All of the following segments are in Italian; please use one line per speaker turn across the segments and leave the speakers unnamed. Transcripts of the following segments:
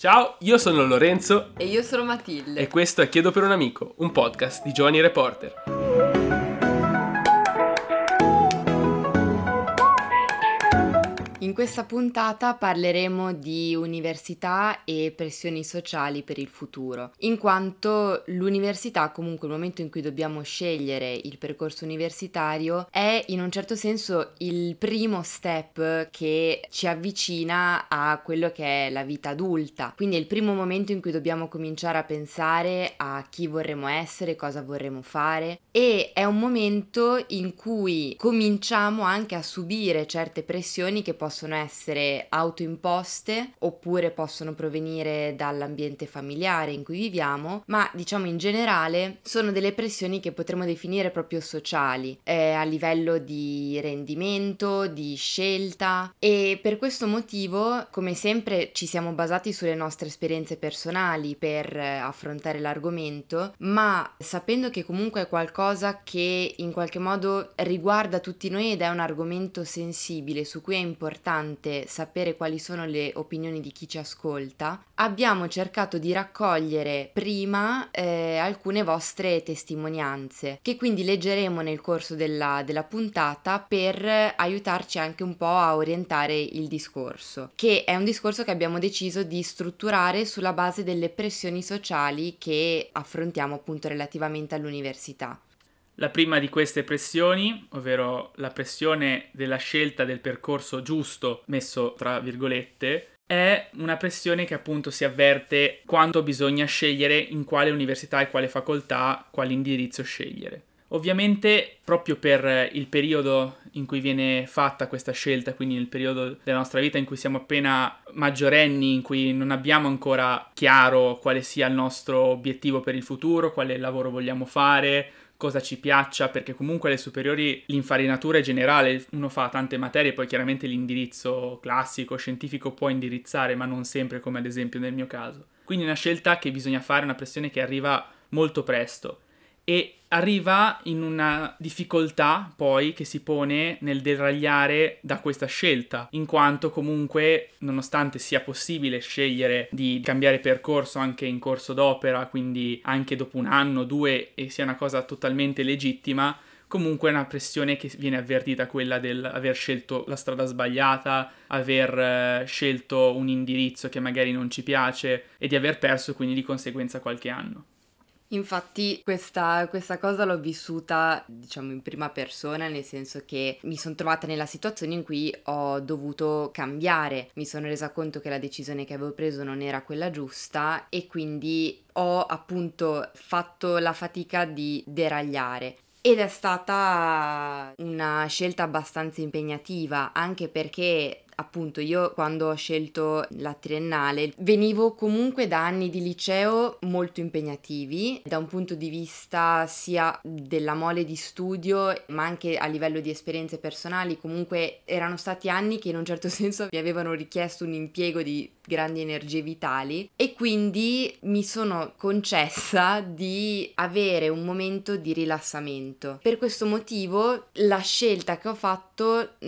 Ciao, io sono Lorenzo
E io sono Matilde.
e questo è Chiedo per un amico, un podcast di giovani reporter.
Questa puntata parleremo di università e pressioni sociali per il futuro, in quanto l'università, comunque il momento in cui dobbiamo scegliere il percorso universitario, è in un certo senso il primo step che ci avvicina a quello che è la vita adulta. Quindi è il primo momento in cui dobbiamo cominciare a pensare a chi vorremmo essere, cosa vorremmo fare e è un momento in cui cominciamo anche a subire certe pressioni che possono essere autoimposte oppure possono provenire dall'ambiente familiare in cui viviamo, ma diciamo in generale sono delle pressioni che potremmo definire proprio sociali, eh, a livello di rendimento, di scelta. E per questo motivo, come sempre, ci siamo basati sulle nostre esperienze personali per eh, affrontare l'argomento, ma sapendo che comunque è qualcosa che in qualche modo riguarda tutti noi ed è un argomento sensibile su cui è importante sapere quali sono le opinioni di chi ci ascolta, abbiamo cercato di raccogliere prima eh, alcune vostre testimonianze che quindi leggeremo nel corso della, della puntata per aiutarci anche un po' a orientare il discorso, che è un discorso che abbiamo deciso di strutturare sulla base delle pressioni sociali che affrontiamo appunto relativamente all'università.
La prima di queste pressioni, ovvero la pressione della scelta del percorso giusto, messo tra virgolette, è una pressione che appunto si avverte quando bisogna scegliere in quale università e quale facoltà, quale indirizzo scegliere. Ovviamente proprio per il periodo in cui viene fatta questa scelta, quindi nel periodo della nostra vita in cui siamo appena maggiorenni, in cui non abbiamo ancora chiaro quale sia il nostro obiettivo per il futuro, quale lavoro vogliamo fare, cosa ci piaccia, perché comunque alle superiori l'infarinatura è generale, uno fa tante materie, poi chiaramente l'indirizzo classico, scientifico può indirizzare, ma non sempre come ad esempio nel mio caso. Quindi è una scelta che bisogna fare, una pressione che arriva molto presto e arriva in una difficoltà poi che si pone nel deragliare da questa scelta, in quanto comunque nonostante sia possibile scegliere di cambiare percorso anche in corso d'opera, quindi anche dopo un anno, due e sia una cosa totalmente legittima, comunque è una pressione che viene avvertita quella dell'aver scelto la strada sbagliata, aver eh, scelto un indirizzo che magari non ci piace e di aver perso quindi di conseguenza qualche anno.
Infatti questa, questa, cosa l'ho vissuta diciamo in prima persona, nel senso che mi sono trovata nella situazione in cui ho dovuto cambiare, mi sono resa conto che la decisione che avevo preso non era quella giusta e quindi ho appunto fatto la fatica di deragliare. Ed è stata una scelta abbastanza impegnativa, anche perché appunto io quando ho scelto la triennale venivo comunque da anni di liceo molto impegnativi da un punto di vista sia della mole di studio ma anche a livello di esperienze personali comunque erano stati anni che in un certo senso mi avevano richiesto un impiego di grandi energie vitali e quindi mi sono concessa di avere un momento di rilassamento. Per questo motivo la scelta che ho fatto mh,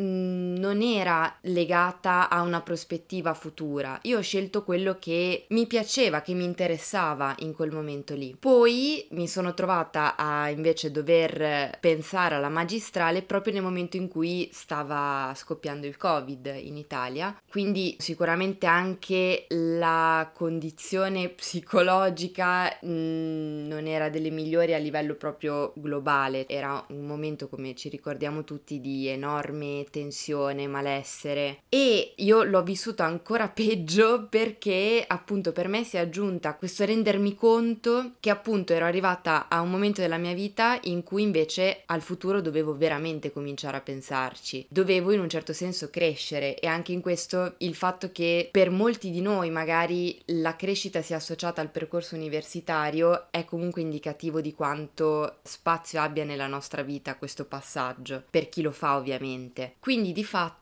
non era legata a una prospettiva futura. Io ho scelto quello che mi piaceva, che mi interessava in quel momento lì. Poi mi sono trovata a invece dover pensare alla magistrale proprio nel momento in cui stava scoppiando il Covid in Italia, quindi sicuramente anche che la condizione psicologica mh, mm, non era delle migliori a livello proprio globale, era un momento come ci ricordiamo tutti di enorme tensione, malessere. E io l'ho vissuto ancora peggio perché appunto per me si è aggiunta questo rendermi conto che appunto ero arrivata a un momento della mia vita in cui invece al futuro dovevo veramente cominciare a pensarci, dovevo in un certo senso crescere. E anche in questo il fatto che per molti molti di noi magari la crescita sia associata al percorso universitario è comunque indicativo di quanto spazio abbia nella nostra vita questo passaggio, per chi lo fa ovviamente. Quindi di fatto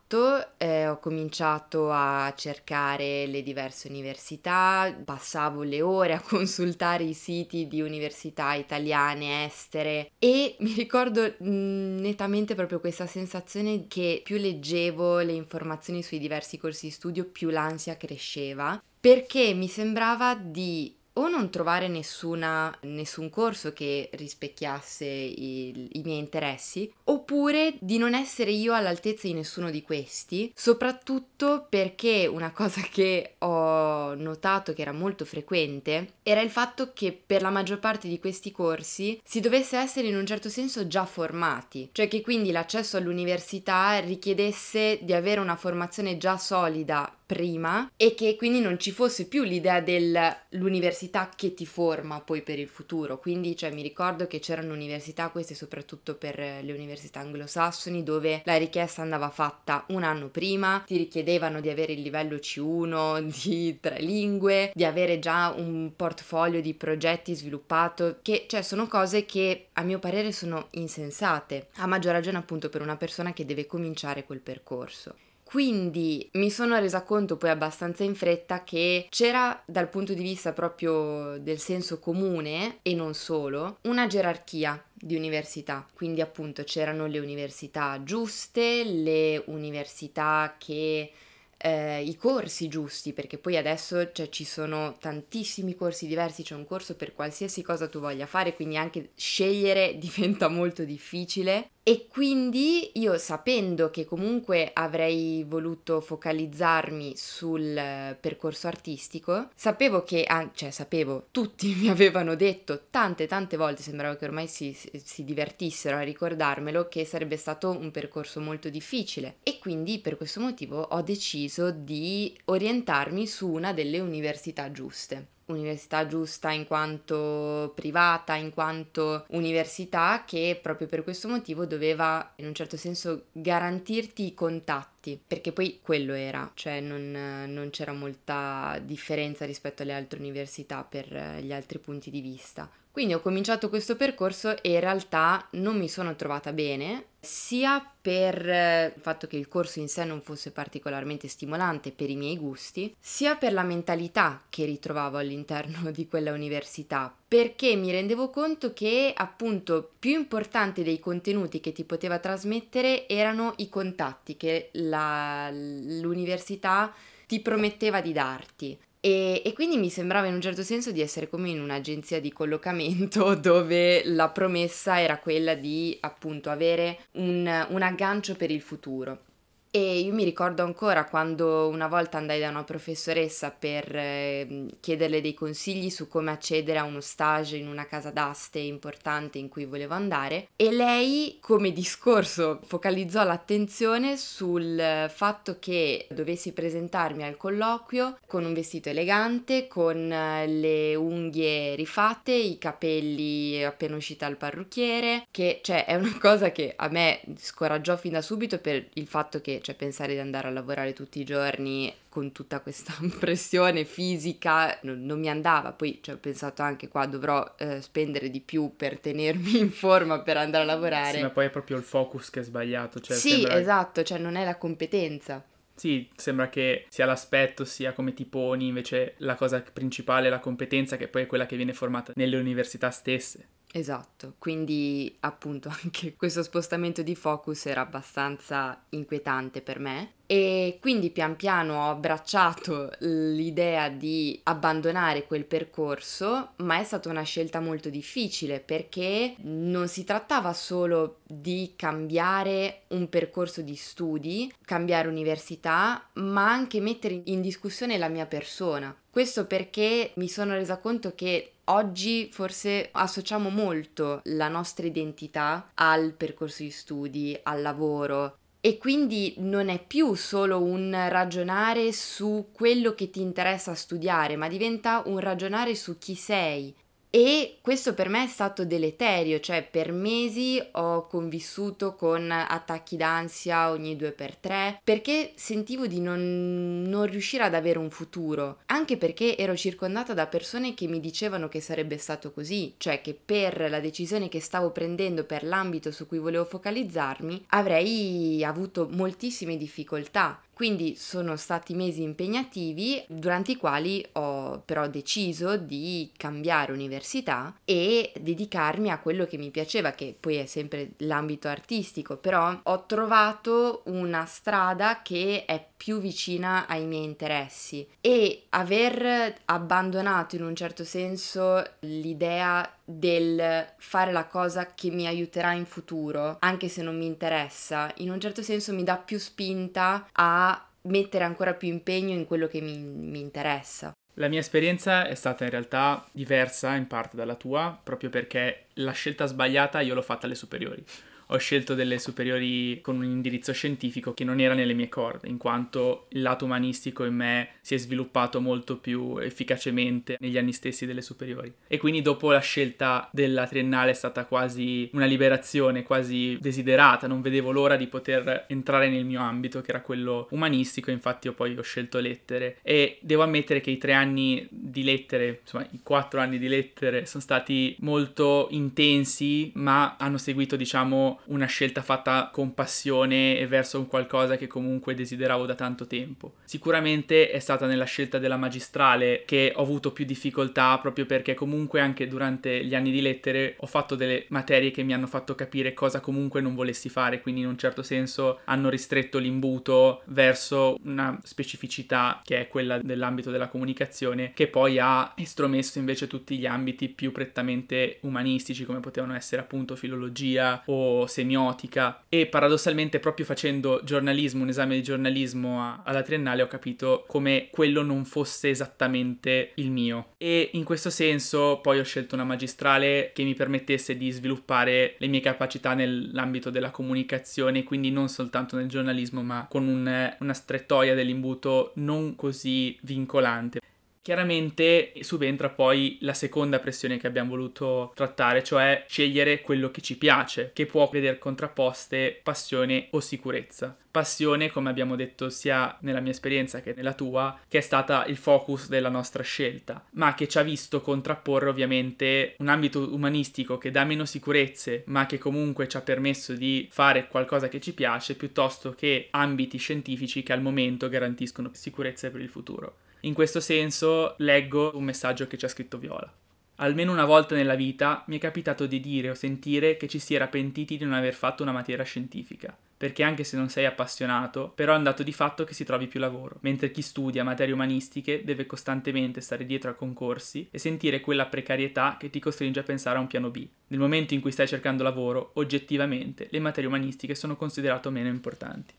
eh, ho cominciato a cercare le diverse università, passavo le ore a consultare i siti di università italiane, estere e mi ricordo mm, nettamente proprio questa sensazione che più leggevo le informazioni sui diversi corsi di studio, più l'ansia cresceva perché mi sembrava di o non trovare nessuna, nessun corso che rispecchiasse i, i, miei interessi, oppure di non essere io all'altezza di nessuno di questi, soprattutto perché una cosa che ho notato che era molto frequente era il fatto che per la maggior parte di questi corsi si dovesse essere in un certo senso già formati, cioè che quindi l'accesso all'università richiedesse di avere una formazione già solida prima e che quindi non ci fosse più l'idea dell'università che ti forma poi per il futuro. Quindi cioè, mi ricordo che c'erano università, queste soprattutto per le università anglosassoni, dove la richiesta andava fatta un anno prima, ti richiedevano di avere il livello C1 di tre lingue, di avere già un portfolio di progetti sviluppato, che cioè sono cose che a mio parere sono insensate, a maggior ragione appunto per una persona che deve cominciare quel percorso. Quindi mi sono resa conto poi abbastanza in fretta che c'era dal punto di vista proprio del senso comune e non solo una gerarchia di università, quindi appunto c'erano le università giuste, le università che eh, i corsi giusti, perché poi adesso cioè, ci sono tantissimi corsi diversi, c'è un corso per qualsiasi cosa tu voglia fare, quindi anche scegliere diventa molto difficile e quindi io sapendo che comunque avrei voluto focalizzarmi sul eh, percorso artistico, sapevo che, ah, cioè sapevo, tutti mi avevano detto tante tante volte, sembrava che ormai si, si divertissero a ricordarmelo, che sarebbe stato un percorso molto difficile. E quindi per questo motivo ho deciso di orientarmi su una delle università giuste università giusta in quanto privata, in quanto università che proprio per questo motivo doveva in un certo senso garantirti i contatti, perché poi quello era, cioè non, non c'era molta differenza rispetto alle altre università per gli altri punti di vista. Quindi ho cominciato questo percorso e in realtà non mi sono trovata bene, sia per eh, il fatto che il corso in sé non fosse particolarmente stimolante per i miei gusti, sia per la mentalità che ritrovavo all'interno di quella università, perché mi rendevo conto che appunto più importante dei contenuti che ti poteva trasmettere erano i contatti che la, l'università ti prometteva di darti. E, e, quindi mi sembrava in un certo senso di essere come in un'agenzia di collocamento dove la promessa era quella di appunto avere un, un aggancio per il futuro. E io mi ricordo ancora quando una volta andai da una professoressa per eh, chiederle dei consigli su come accedere a uno stage in una casa d'aste importante in cui volevo andare e lei come discorso focalizzò l'attenzione sul fatto che dovessi presentarmi al colloquio con un vestito elegante, con eh, le unghie rifatte, i capelli appena uscita al parrucchiere, che cioè è una cosa che a me scoraggiò fin da subito per il fatto che cioè pensare di andare a lavorare tutti i giorni con tutta questa pressione fisica non, non mi andava, poi cioè, ho pensato anche qua dovrò eh, spendere di più per tenermi in forma per andare a lavorare.
Sì, ma poi è proprio il focus che è sbagliato. Cioè
sì,
sembra...
esatto, cioè non è la competenza.
Sì, sembra che sia l'aspetto, sia come ti poni, invece la cosa principale è la competenza che poi è quella che viene formata nelle università stesse.
Esatto, quindi appunto anche questo spostamento di focus era abbastanza inquietante per me e quindi pian piano ho abbracciato l'idea di abbandonare quel percorso, ma è stata una scelta molto difficile perché non si trattava solo di cambiare un percorso di studi, cambiare università, ma anche mettere in discussione la mia persona. Questo perché mi sono resa conto che oggi forse associamo molto la nostra identità al percorso di studi, al lavoro, e quindi non è più solo un ragionare su quello che ti interessa studiare, ma diventa un ragionare su chi sei, e questo per me è stato deleterio, cioè per mesi ho convissuto con attacchi d'ansia ogni due per tre perché sentivo di non, non, riuscire ad avere un futuro, anche perché ero circondata da persone che mi dicevano che sarebbe stato così, cioè che per la decisione che stavo prendendo per l'ambito su cui volevo focalizzarmi avrei avuto moltissime difficoltà Quindi sono stati mesi impegnativi durante i quali ho però deciso di cambiare università e dedicarmi a quello che mi piaceva, che poi è sempre l'ambito artistico, però ho trovato una strada che è più vicina ai miei interessi. E aver abbandonato in un certo senso l'idea del fare la cosa che mi aiuterà in futuro, anche se non mi interessa, in un certo senso mi dà più spinta a mettere ancora più impegno in quello che mi, mi interessa.
La mia esperienza è stata in realtà diversa in parte dalla tua, proprio perché la scelta sbagliata io l'ho fatta alle superiori ho scelto delle superiori con un indirizzo scientifico che non era nelle mie corde, in quanto il lato umanistico in me si è sviluppato molto più efficacemente negli anni stessi delle superiori. E quindi dopo la scelta della triennale è stata quasi una liberazione, quasi desiderata, non vedevo l'ora di poter entrare nel mio ambito che era quello umanistico, infatti io poi ho scelto lettere e devo ammettere che i tre anni di lettere, insomma i quattro anni di lettere sono stati molto intensi, ma hanno seguito diciamo una scelta fatta con passione e verso un qualcosa che comunque desideravo da tanto tempo. Sicuramente è stata nella scelta della magistrale che ho avuto più difficoltà proprio perché comunque anche durante gli anni di lettere ho fatto delle materie che mi hanno fatto capire cosa comunque non volessi fare, quindi in un certo senso hanno ristretto l'imbuto verso una specificità che è quella dell'ambito della comunicazione che poi ha estromesso invece tutti gli ambiti più prettamente umanistici come potevano essere appunto filologia o semiotica e paradossalmente proprio facendo giornalismo, un esame di giornalismo a, alla triennale ho capito come quello non fosse esattamente il mio e in questo senso poi ho scelto una magistrale che mi permettesse di sviluppare le mie capacità nell'ambito della comunicazione quindi non soltanto nel giornalismo ma con un, una strettoia dell'imbuto non così vincolante. Chiaramente subentra poi la seconda pressione che abbiamo voluto trattare, cioè scegliere quello che ci piace, che può vedere contrapposte passione o sicurezza. Passione, come abbiamo detto sia nella mia esperienza che nella tua, che è stata il focus della nostra scelta, ma che ci ha visto contrapporre ovviamente un ambito umanistico che dà meno sicurezze, ma che comunque ci ha permesso di fare qualcosa che ci piace, piuttosto che ambiti scientifici che al momento garantiscono sicurezze per il futuro. In questo senso leggo un messaggio che ci ha scritto Viola. Almeno una volta nella vita mi è capitato di dire o sentire che ci si era pentiti di non aver fatto una materia scientifica, perché anche se non sei appassionato, però è un dato di fatto che si trovi più lavoro, mentre chi studia materie umanistiche deve costantemente stare dietro a concorsi e sentire quella precarietà che ti costringe a pensare a un piano B. Nel momento in cui stai cercando lavoro, oggettivamente le materie umanistiche sono considerate meno importanti.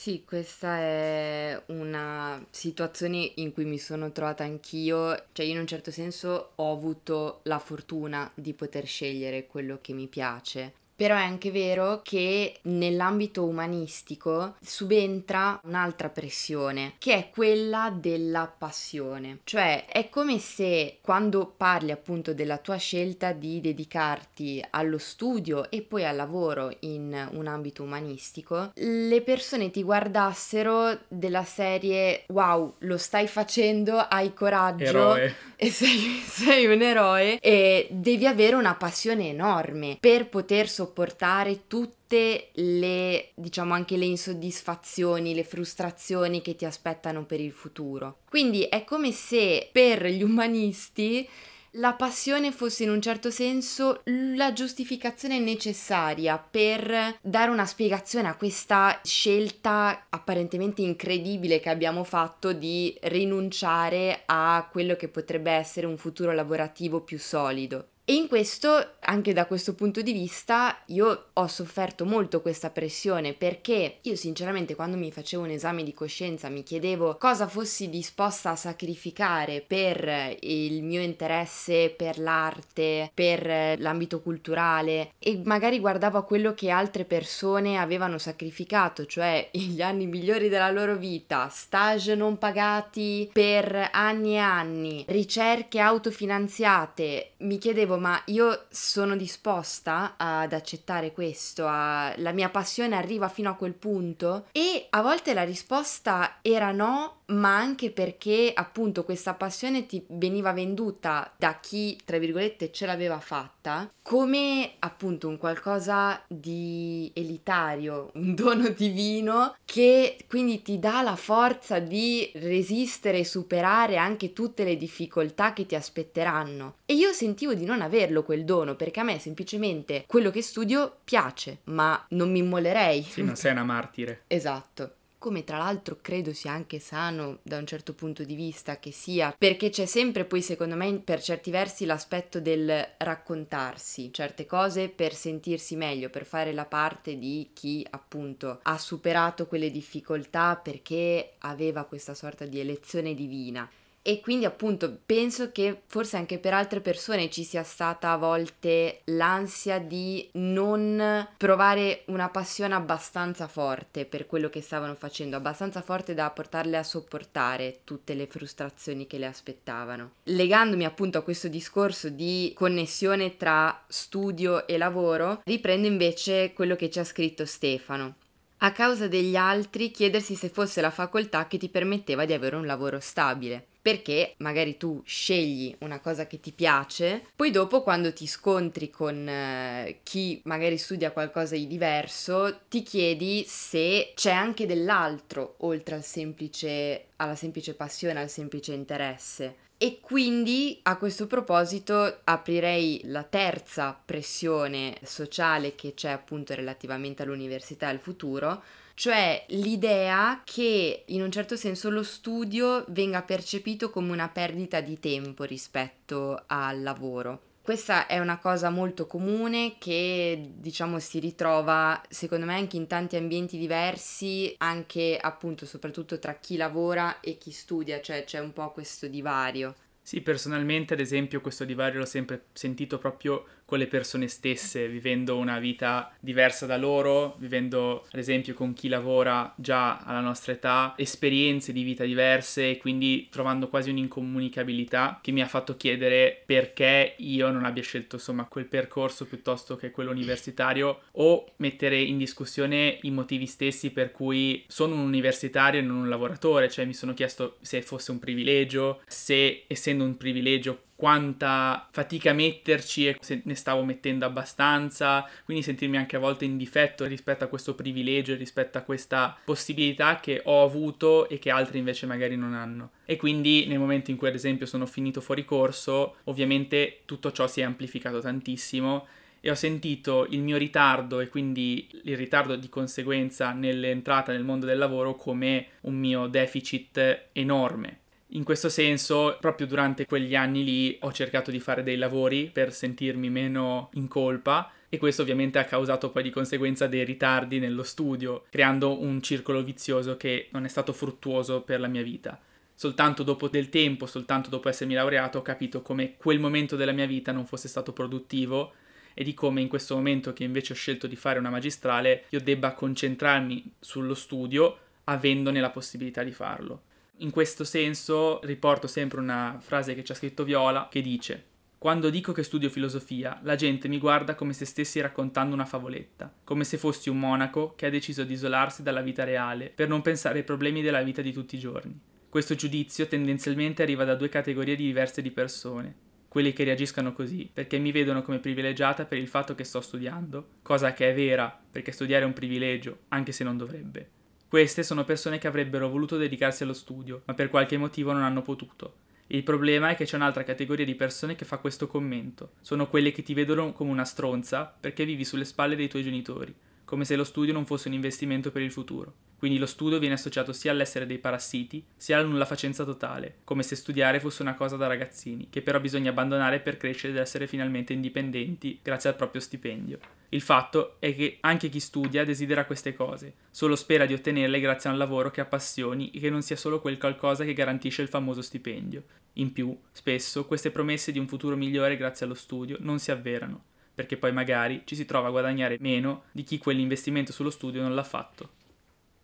Sì, questa è una situazione in cui mi sono trovata anch'io, cioè io in un certo senso ho avuto la fortuna di poter scegliere quello che mi piace, però è anche vero che nell'ambito umanistico subentra un'altra pressione, che è quella della passione. Cioè è come se quando parli appunto della tua scelta di dedicarti allo studio e poi al lavoro in un ambito umanistico, le persone ti guardassero della serie wow, lo stai facendo, hai coraggio
Eroe.
e sei, sei un eroe e devi avere una passione enorme per poter sopportare sopportare tutte le, diciamo anche le insoddisfazioni, le frustrazioni che ti aspettano per il futuro. Quindi è come se per gli umanisti la passione fosse in un certo senso la giustificazione necessaria per dare una spiegazione a questa scelta apparentemente incredibile che abbiamo fatto di rinunciare a quello che potrebbe essere un futuro lavorativo più solido. E in questo, anche da questo punto di vista, io ho sofferto molto questa pressione perché io sinceramente quando mi facevo un esame di coscienza mi chiedevo cosa fossi disposta a sacrificare per il mio interesse per l'arte, per l'ambito culturale. E magari guardavo a quello che altre persone avevano sacrificato, cioè gli anni migliori della loro vita, stage non pagati per anni e anni, ricerche autofinanziate, mi chiedevo ma io sono disposta ad accettare questo, a... la mia passione arriva fino a quel punto. E a volte la risposta era no ma anche perché appunto questa passione ti veniva venduta da chi, tra virgolette, ce l'aveva fatta come appunto un qualcosa di elitario, un dono divino che quindi ti dà la forza di resistere e superare anche tutte le difficoltà che ti aspetteranno. E io sentivo di non averlo quel dono perché a me semplicemente quello che studio piace, ma non mi immolerei.
Sì, non sei una martire.
esatto come tra l'altro credo sia anche sano da un certo punto di vista che sia, perché c'è sempre poi secondo me per certi versi l'aspetto del raccontarsi certe cose per sentirsi meglio, per fare la parte di chi appunto ha superato quelle difficoltà perché aveva questa sorta di elezione divina e quindi appunto penso che forse anche per altre persone ci sia stata a volte l'ansia di non provare una passione abbastanza forte per quello che stavano facendo, abbastanza forte da portarle a sopportare tutte le frustrazioni che le aspettavano. Legandomi appunto a questo discorso di connessione tra studio e lavoro, riprendo invece quello che ci ha scritto Stefano a causa degli altri chiedersi se fosse la facoltà che ti permetteva di avere un lavoro stabile perché magari tu scegli una cosa che ti piace, poi dopo quando ti scontri con eh, chi magari studia qualcosa di diverso, ti chiedi se c'è anche dell'altro oltre al semplice, alla semplice passione, al semplice interesse. E quindi a questo proposito aprirei la terza pressione sociale che c'è appunto relativamente all'università e al futuro, cioè l'idea che in un certo senso lo studio venga percepito come una perdita di tempo rispetto al lavoro. Questa è una cosa molto comune che diciamo si ritrova secondo me anche in tanti ambienti diversi, anche appunto soprattutto tra chi lavora e chi studia, cioè c'è un po' questo divario.
Sì, personalmente ad esempio questo divario l'ho sempre sentito proprio con le persone stesse, vivendo una vita diversa da loro, vivendo ad esempio con chi lavora già alla nostra età, esperienze di vita diverse e quindi trovando quasi un'incomunicabilità che mi ha fatto chiedere perché io non abbia scelto insomma quel percorso piuttosto che quello universitario o mettere in discussione i motivi stessi per cui sono un universitario e non un lavoratore, cioè mi sono chiesto se fosse un privilegio, se essendo un privilegio quanta fatica metterci e se ne stavo mettendo abbastanza, quindi sentirmi anche a volte in difetto rispetto a questo privilegio, rispetto a questa possibilità che ho avuto e che altri invece magari non hanno. E quindi nel momento in cui ad esempio sono finito fuori corso, ovviamente tutto ciò si è amplificato tantissimo e ho sentito il mio ritardo e quindi il ritardo di conseguenza nell'entrata nel mondo del lavoro come un mio deficit enorme in questo senso, proprio durante quegli anni lì ho cercato di fare dei lavori per sentirmi meno in colpa e questo ovviamente ha causato poi di conseguenza dei ritardi nello studio, creando un circolo vizioso che non è stato fruttuoso per la mia vita. Soltanto dopo del tempo, soltanto dopo essermi laureato, ho capito come quel momento della mia vita non fosse stato produttivo e di come in questo momento che invece ho scelto di fare una magistrale io debba concentrarmi sullo studio avendone la possibilità di farlo. In questo senso riporto sempre una frase che ci ha scritto Viola che dice quando dico che studio filosofia, la gente mi guarda come se stessi raccontando una favoletta, come se fossi un monaco che ha deciso di isolarsi dalla vita reale per non pensare ai problemi della vita di tutti i giorni. Questo giudizio tendenzialmente arriva da due categorie diverse di persone. Quelli che reagiscono così perché mi vedono come privilegiata per il fatto che sto studiando, cosa che è vera perché studiare è un privilegio, anche se non dovrebbe. Queste sono persone che avrebbero voluto dedicarsi allo studio, ma per qualche motivo non hanno potuto. Il problema è che c'è un'altra categoria di persone che fa questo commento. Sono quelle che ti vedono come una stronza perché vivi sulle spalle dei tuoi genitori, come se lo studio non fosse un investimento per il futuro. Quindi lo studio viene associato sia all'essere dei parassiti, sia alla nulla facenza totale, come se studiare fosse una cosa da ragazzini, che però bisogna abbandonare per crescere ed essere finalmente indipendenti grazie al proprio stipendio. Il fatto è che anche chi studia desidera queste cose, solo spera di ottenerle grazie a un lavoro che appassioni e che non sia solo quel qualcosa che garantisce il famoso stipendio. In più, spesso, queste promesse di un futuro migliore grazie allo studio non si avverano, perché poi magari ci si trova a guadagnare meno di chi quell'investimento sullo studio non l'ha fatto.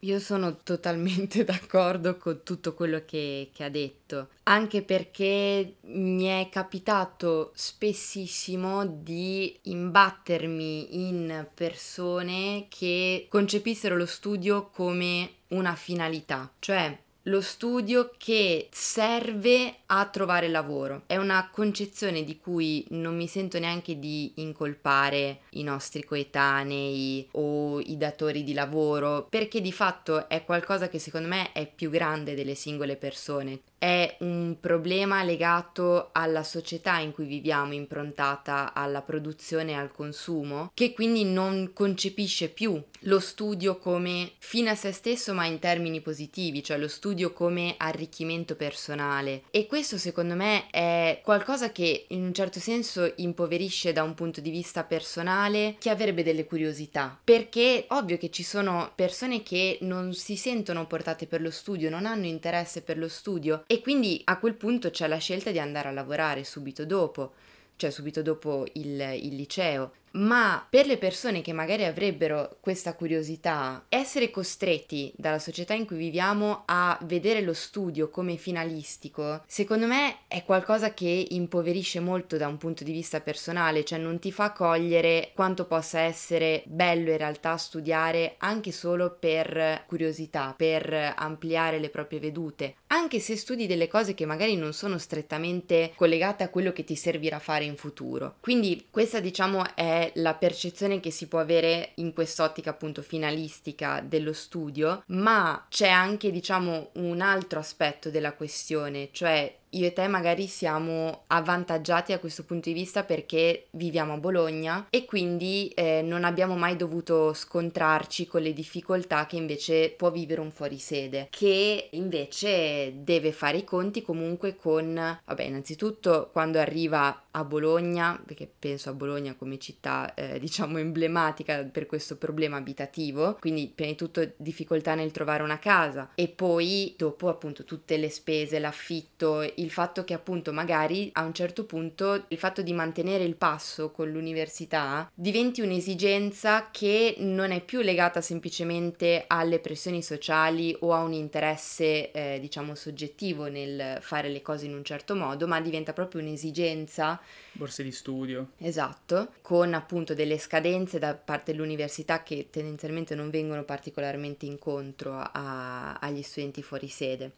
Io sono totalmente d'accordo con tutto quello che, che, ha detto, anche perché mi è capitato spessissimo di imbattermi in persone che concepissero lo studio come una finalità, cioè lo studio che serve a trovare lavoro. È una concezione di cui non mi sento neanche di incolpare i nostri coetanei o i datori di lavoro, perché di fatto è qualcosa che secondo me è più grande delle singole persone è un problema legato alla società in cui viviamo, improntata alla produzione e al consumo, che quindi non concepisce più lo studio come fine a se stesso ma in termini positivi, cioè lo studio come arricchimento personale. E questo secondo me è qualcosa che in un certo senso impoverisce da un punto di vista personale chi avrebbe delle curiosità, perché ovvio che ci sono persone che non si sentono portate per lo studio, non hanno interesse per lo studio e quindi a quel punto c'è la scelta di andare a lavorare subito dopo, cioè subito dopo il, il liceo ma per le persone che magari avrebbero questa curiosità, essere costretti dalla società in cui viviamo a vedere lo studio come finalistico, secondo me è qualcosa che impoverisce molto da un punto di vista personale, cioè non ti fa cogliere quanto possa essere bello in realtà studiare anche solo per curiosità, per ampliare le proprie vedute, anche se studi delle cose che magari non sono strettamente collegate a quello che ti servirà fare in futuro. Quindi questa diciamo è la percezione che si può avere in quest'ottica appunto finalistica dello studio, ma c'è anche diciamo un altro aspetto della questione, cioè io e te magari siamo avvantaggiati a questo punto di vista perché viviamo a Bologna e quindi eh, non abbiamo mai dovuto scontrarci con le difficoltà che invece può vivere un fuorisede, che invece deve fare i conti comunque con, vabbè, innanzitutto quando arriva a Bologna, perché penso a Bologna come città eh, diciamo emblematica per questo problema abitativo, quindi prima di tutto difficoltà nel trovare una casa e poi dopo appunto tutte le spese, l'affitto, il fatto che appunto magari a un certo punto il fatto di mantenere il passo con l'università diventi un'esigenza che non è più legata semplicemente alle pressioni sociali o a un interesse eh, diciamo soggettivo nel fare le cose in un certo modo, ma diventa proprio un'esigenza
borse di studio.
Esatto, con appunto delle scadenze da parte dell'università che tendenzialmente non vengono particolarmente incontro a, agli studenti fuori sede.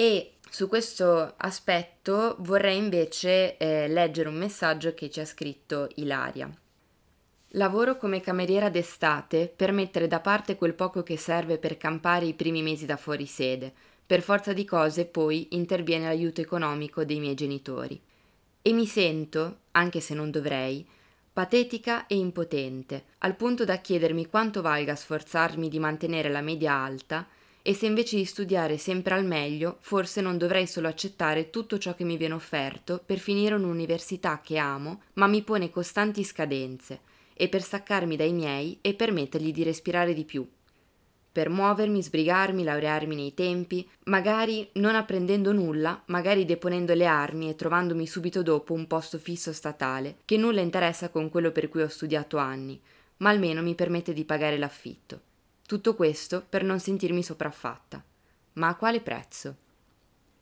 E su questo aspetto vorrei invece eh, leggere un messaggio che ci ha scritto Ilaria. Lavoro come cameriera d'estate per mettere da parte quel poco che serve per campare i primi mesi da fuori sede. Per forza di cose poi interviene l'aiuto economico dei miei genitori. E mi sento, anche se non dovrei, patetica e impotente, al punto da chiedermi quanto valga sforzarmi di mantenere la media alta e se invece di studiare sempre al meglio, forse non dovrei solo accettare tutto ciò che mi viene offerto per finire un'università che amo, ma mi pone costanti scadenze, e per staccarmi dai miei e permettergli di respirare di più. Per muovermi, sbrigarmi, laurearmi nei tempi, magari non apprendendo nulla, magari deponendo le armi e trovandomi subito dopo un posto fisso statale, che nulla interessa con quello per cui ho studiato anni, ma almeno mi permette di pagare l'affitto. Tutto questo per non sentirmi sopraffatta. Ma a quale prezzo?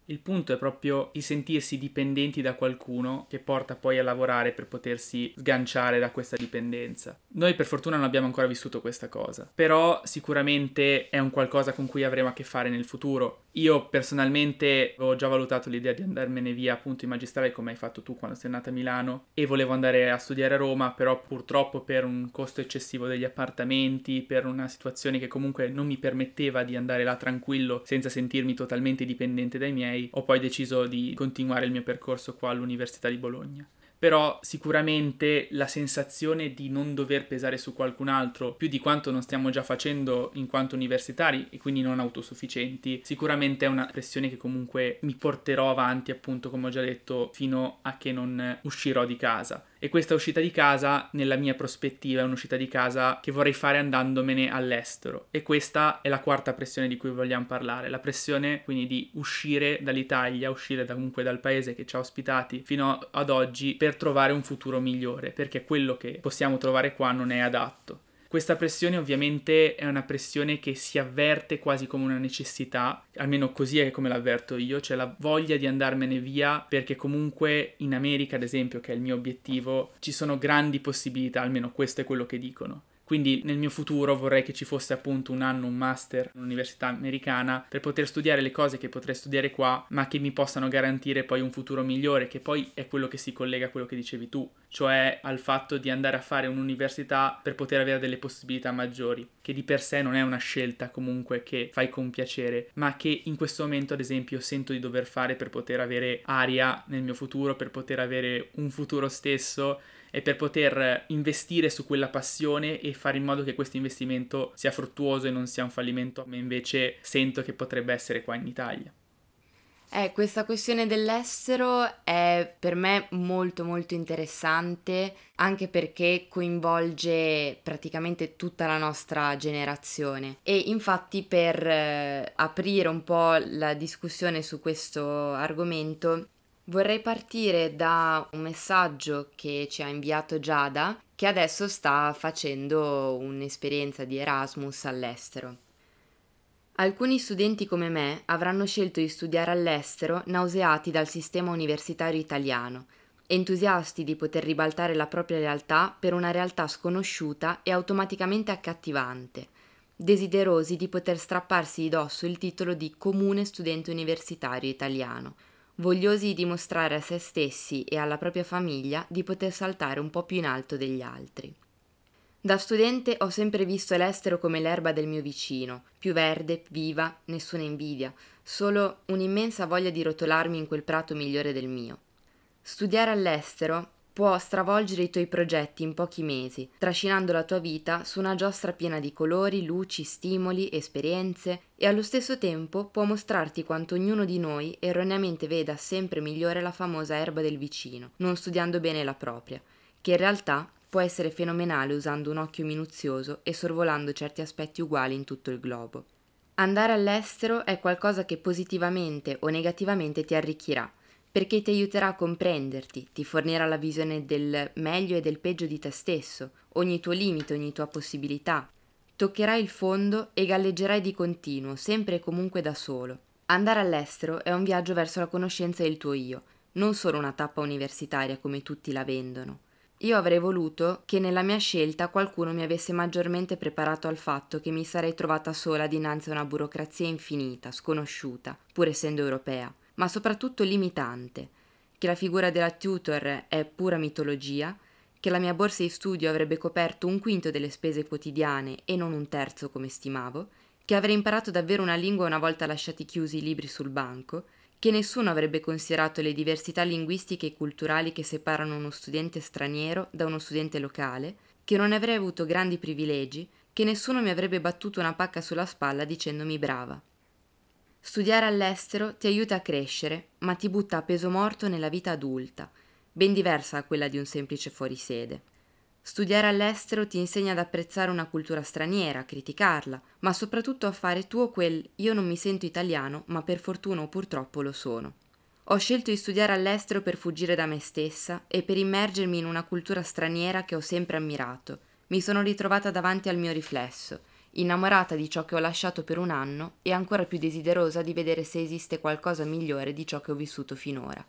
Il punto è proprio di sentirsi dipendenti da qualcuno che porta poi a lavorare per potersi sganciare da questa dipendenza. Noi per fortuna non abbiamo ancora vissuto questa cosa, però sicuramente è un qualcosa con cui avremo a che fare nel futuro. Io personalmente avevo già valutato l'idea di andarmene via appunto in magistrale come hai fatto tu quando sei nata a Milano e volevo andare a studiare a Roma, però purtroppo per un costo eccessivo degli appartamenti, per una situazione che comunque non mi permetteva di andare là tranquillo senza sentirmi totalmente dipendente dai miei ho poi deciso di continuare il mio percorso qua all'Università di Bologna però sicuramente la sensazione di non dover pesare su qualcun altro più di quanto non stiamo già facendo in quanto universitari e quindi non autosufficienti, sicuramente è una pressione che comunque mi porterò avanti appunto come ho già detto fino a che non uscirò di casa. E questa uscita di casa, nella mia prospettiva, è un'uscita di casa che vorrei fare andandomene all'estero. E questa è la quarta pressione di cui vogliamo parlare. La pressione quindi di uscire dall'Italia, uscire da, comunque dal paese che ci ha ospitati fino ad oggi per trovare un futuro migliore, perché quello che possiamo trovare qua non è adatto. Questa pressione ovviamente è una pressione che si avverte quasi come una necessità, almeno così è come l'avverto io, cioè la voglia di andarmene via perché comunque in America, ad esempio, che è il mio obiettivo, ci sono grandi possibilità, almeno questo è quello che dicono. Quindi nel mio futuro vorrei che ci fosse appunto un anno, un master, un'università americana per poter studiare le cose che potrei studiare qua, ma che mi possano garantire poi un futuro migliore, che poi è quello che si collega a quello che dicevi tu, cioè al fatto di andare a fare un'università per poter avere delle possibilità maggiori, che di per sé non è una scelta comunque che fai con piacere, ma che in questo momento ad esempio sento di dover fare per poter avere aria nel mio futuro, per poter avere un futuro stesso e per poter investire su quella passione e fare in modo che questo investimento sia fruttuoso e non sia un fallimento, ma invece sento che potrebbe essere qua in Italia.
Eh, questa questione dell'estero è per me molto molto interessante anche perché coinvolge praticamente tutta la nostra generazione e infatti per eh, aprire un po' la discussione su questo argomento Vorrei partire da un messaggio che ci ha inviato Giada, che adesso sta facendo un'esperienza di Erasmus all'estero. Alcuni studenti come me avranno scelto di studiare all'estero nauseati dal sistema universitario italiano, entusiasti di poter ribaltare la propria realtà per una realtà sconosciuta e automaticamente accattivante, desiderosi di poter strapparsi di dosso il titolo di comune studente universitario italiano, vogliosi di dimostrare a se stessi e alla propria famiglia di poter saltare un po' più in alto degli altri. Da studente ho sempre visto l'estero come l'erba del mio vicino, più verde, viva, nessuna invidia, solo un'immensa voglia di rotolarmi in quel prato migliore del mio. Studiare all'estero può stravolgere i tuoi progetti in pochi mesi, trascinando la tua vita su una giostra piena di colori, luci, stimoli, esperienze e allo stesso tempo può mostrarti quanto ognuno di noi erroneamente veda sempre migliore la famosa erba del vicino, non studiando bene la propria, che in realtà può essere fenomenale usando un occhio minuzioso e sorvolando certi aspetti uguali in tutto il globo. Andare all'estero è qualcosa che positivamente o negativamente ti arricchirà, perché ti aiuterà a comprenderti, ti fornirà la visione del meglio e del peggio di te stesso, ogni tuo limite, ogni tua possibilità. Toccherai il fondo e galleggerai di continuo, sempre e comunque da solo. Andare all'estero è un viaggio verso la conoscenza del tuo io, non solo una tappa universitaria come tutti la vendono. Io avrei voluto che nella mia scelta qualcuno mi avesse maggiormente preparato al fatto che mi sarei trovata sola dinanzi a una burocrazia infinita, sconosciuta, pur essendo europea ma soprattutto limitante, che la figura della tutor è pura mitologia, che la mia borsa di studio avrebbe coperto un quinto delle spese quotidiane e non un terzo come stimavo, che avrei imparato davvero una lingua una volta lasciati chiusi i libri sul banco, che nessuno avrebbe considerato le diversità linguistiche e culturali che separano uno studente straniero da uno studente locale, che non avrei avuto grandi privilegi, che nessuno mi avrebbe battuto una pacca sulla spalla dicendomi brava. Studiare all'estero ti aiuta a crescere, ma ti butta a peso morto nella vita adulta, ben diversa da quella di un semplice fuorisede. Studiare all'estero ti insegna ad apprezzare una cultura straniera, a criticarla, ma soprattutto a fare tuo quel io non mi sento italiano, ma per fortuna o purtroppo lo sono. Ho scelto di studiare all'estero per fuggire da me stessa e per immergermi in una cultura straniera che ho sempre ammirato. Mi sono ritrovata davanti al mio riflesso innamorata di ciò che ho lasciato per un anno e ancora più desiderosa di vedere se esiste qualcosa migliore di ciò che ho vissuto finora.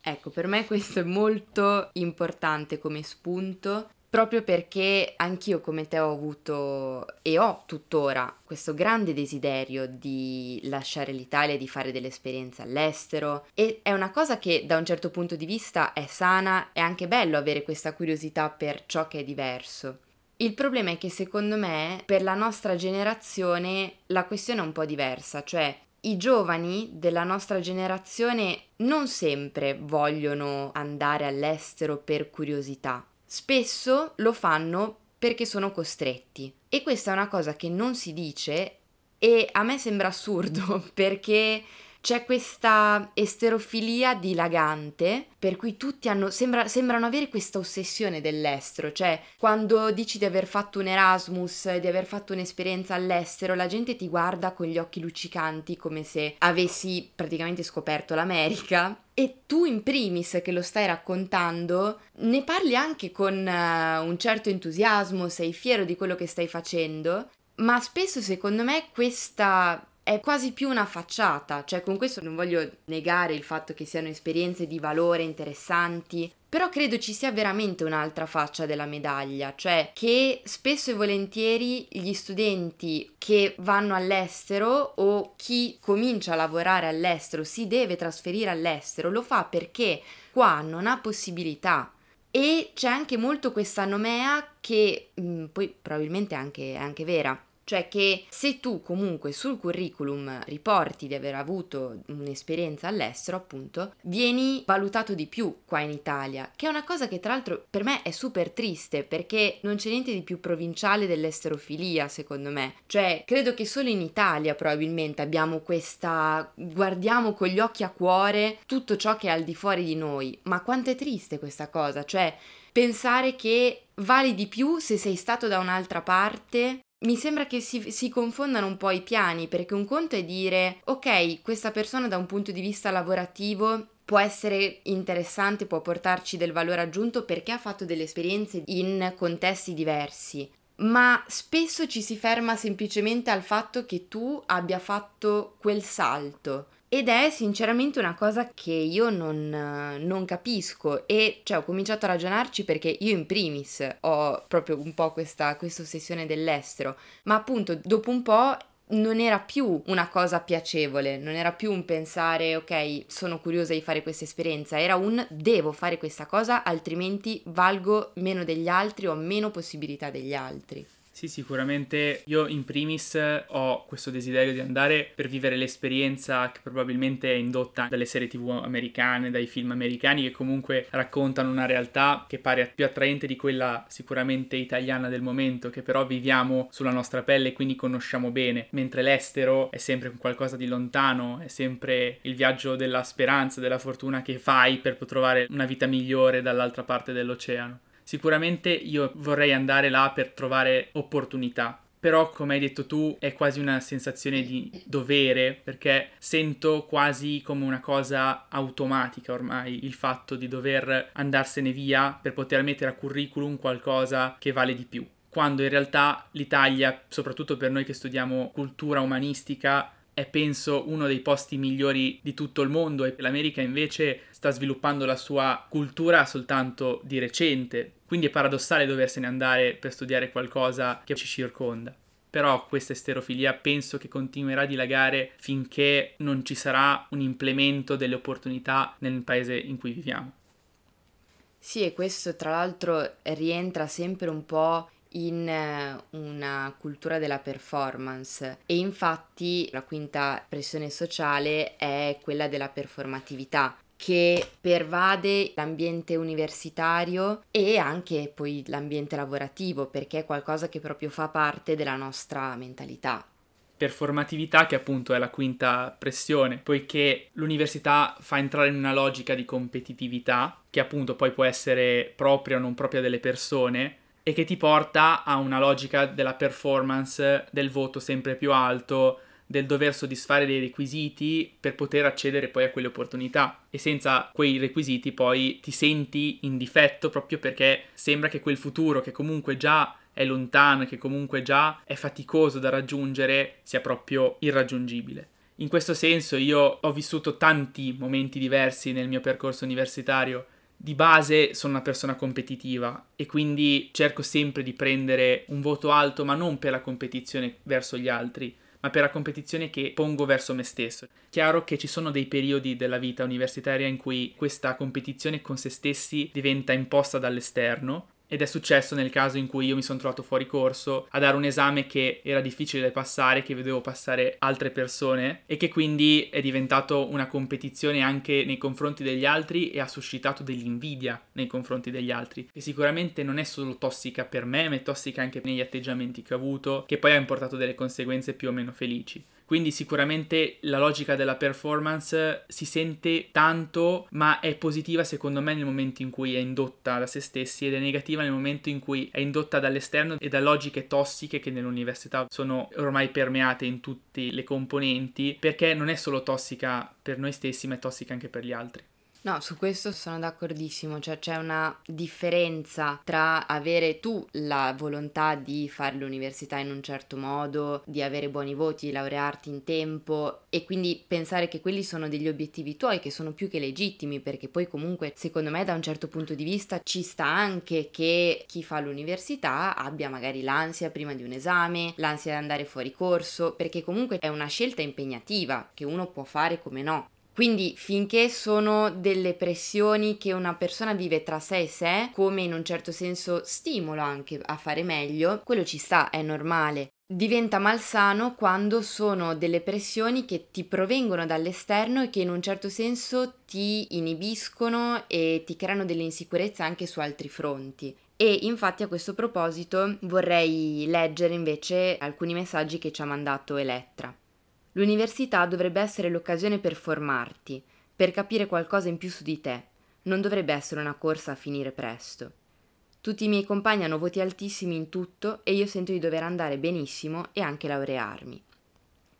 Ecco, per me questo è molto importante come spunto, proprio perché anch'io come te ho avuto e ho tuttora questo grande desiderio di lasciare l'Italia di fare delle esperienze all'estero e è una cosa che da un certo punto di vista è sana, è anche bello avere questa curiosità per ciò che è diverso. Il problema è che secondo me per la nostra generazione la questione è un po' diversa, cioè i giovani della nostra generazione non sempre vogliono andare all'estero per curiosità, spesso lo fanno perché sono costretti. E questa è una cosa che non si dice e a me sembra assurdo perché c'è questa esterofilia dilagante per cui tutti hanno, sembra, sembrano avere questa ossessione dell'estero, cioè quando dici di aver fatto un Erasmus, di aver fatto un'esperienza all'estero, la gente ti guarda con gli occhi luccicanti come se avessi praticamente scoperto l'America. E tu in primis che lo stai raccontando ne parli anche con uh, un certo entusiasmo, sei fiero di quello che stai facendo, ma spesso secondo me questa è quasi più una facciata, cioè con questo non voglio negare il fatto che siano esperienze di valore interessanti, però credo ci sia veramente un'altra faccia della medaglia, cioè che spesso e volentieri gli studenti che vanno all'estero o chi comincia a lavorare all'estero si deve trasferire all'estero, lo fa perché qua non ha possibilità. E c'è anche molto questa nomea che mh, mm, poi probabilmente è anche, è anche vera, cioè che se tu comunque sul curriculum riporti di aver avuto un'esperienza all'estero, appunto, vieni valutato di più qua in Italia, che è una cosa che tra l'altro per me è super triste perché non c'è niente di più provinciale dell'esterofilia, secondo me. Cioè, credo che solo in Italia probabilmente abbiamo questa guardiamo con gli occhi a cuore tutto ciò che è al di fuori di noi, ma quanto è triste questa cosa, cioè pensare che vali di più se sei stato da un'altra parte mi sembra che si, si, confondano un po' i piani, perché un conto è dire, ok, questa persona da un punto di vista lavorativo può essere interessante, può portarci del valore aggiunto perché ha fatto delle esperienze in contesti diversi, ma spesso ci si ferma semplicemente al fatto che tu abbia fatto quel salto ed è sinceramente una cosa che io non, non, capisco. E cioè ho cominciato a ragionarci perché io in primis ho proprio un po' questa, questa ossessione dell'estero, ma appunto dopo un po' non era più una cosa piacevole, non era più un pensare ok sono curiosa di fare questa esperienza, era un devo fare questa cosa altrimenti valgo meno degli altri o ho meno possibilità degli altri.
Sì, sicuramente io in primis ho questo desiderio di andare per vivere l'esperienza che probabilmente è indotta dalle serie tv americane, dai film americani che comunque raccontano una realtà che pare più attraente di quella sicuramente italiana del momento, che però viviamo sulla nostra pelle e quindi conosciamo bene, mentre l'estero è sempre qualcosa di lontano, è sempre il viaggio della speranza, della fortuna che fai per trovare una vita migliore dall'altra parte dell'oceano. Sicuramente io vorrei andare là per trovare opportunità, però come hai detto tu è quasi una sensazione di dovere perché sento quasi come una cosa automatica ormai il fatto di dover andarsene via per poter mettere a curriculum qualcosa che vale di più. Quando in realtà l'Italia, soprattutto per noi che studiamo cultura umanistica, è penso uno dei posti migliori di tutto il mondo e l'America invece sta sviluppando la sua cultura soltanto di recente, quindi è paradossale doversene andare per studiare qualcosa che ci circonda. Però questa esterofilia penso che continuerà a dilagare finché non ci sarà un implemento delle opportunità nel paese in cui viviamo.
Sì, e questo tra l'altro rientra sempre un po' in eh, una cultura della performance. E infatti la quinta pressione sociale è quella della performatività che pervade l'ambiente universitario e anche poi l'ambiente lavorativo perché è qualcosa che proprio fa parte della nostra mentalità.
Performatività che appunto è la quinta pressione, poiché l'università fa entrare in una logica di competitività che appunto poi può essere propria o non propria delle persone e che ti porta a una logica della performance, del voto sempre più alto, del dover soddisfare dei requisiti per poter accedere poi a quelle opportunità e senza quei requisiti poi ti senti in difetto proprio perché sembra che quel futuro che comunque già è lontano, che comunque già è faticoso da raggiungere, sia proprio irraggiungibile. In questo senso io ho vissuto tanti momenti diversi nel mio percorso universitario di base sono una persona competitiva e quindi cerco sempre di prendere un voto alto, ma non per la competizione verso gli altri, ma per la competizione che pongo verso me stesso. Chiaro che ci sono dei periodi della vita universitaria in cui questa competizione con se stessi diventa imposta dall'esterno ed è successo nel caso in cui io mi sono trovato fuori corso a dare un esame che era difficile da passare, che vedevo passare altre persone e che quindi è diventato una competizione anche nei confronti degli altri e ha suscitato dell'invidia nei confronti degli altri, che sicuramente non è solo tossica per me, ma è tossica anche negli atteggiamenti che ho avuto, che poi ha importato delle conseguenze più o meno felici. Quindi sicuramente la logica della performance si sente tanto, ma è positiva secondo me nel momento in cui è indotta da se stessi ed è negativa nel momento in cui è indotta dall'esterno e da logiche tossiche che nell'università sono ormai permeate in tutte le componenti, perché non è solo tossica per noi stessi, ma è tossica anche per gli altri.
No, su questo sono d'accordissimo, cioè c'è una differenza tra avere tu la volontà di fare l'università in un certo modo, di avere buoni voti, laurearti in tempo e quindi pensare che quelli sono degli obiettivi tuoi che sono più che legittimi perché poi comunque secondo me da un certo punto di vista ci sta anche che chi fa l'università abbia magari l'ansia prima di un esame, l'ansia di andare fuori corso, perché comunque è una scelta impegnativa che uno può fare come no. Quindi finché sono delle pressioni che una persona vive tra sé e sé, come in un certo senso stimolo anche a fare meglio, quello ci sta, è normale. Diventa malsano quando sono delle pressioni che ti provengono dall'esterno e che in un certo senso ti inibiscono e ti creano delle insicurezze anche su altri fronti. E infatti a questo proposito vorrei leggere invece alcuni messaggi che ci ha mandato Elettra. L'università dovrebbe essere l'occasione per formarti, per capire qualcosa in più su di te. Non dovrebbe essere una corsa a finire presto. Tutti i miei compagni hanno voti altissimi in tutto e io sento di dover andare benissimo e anche laurearmi.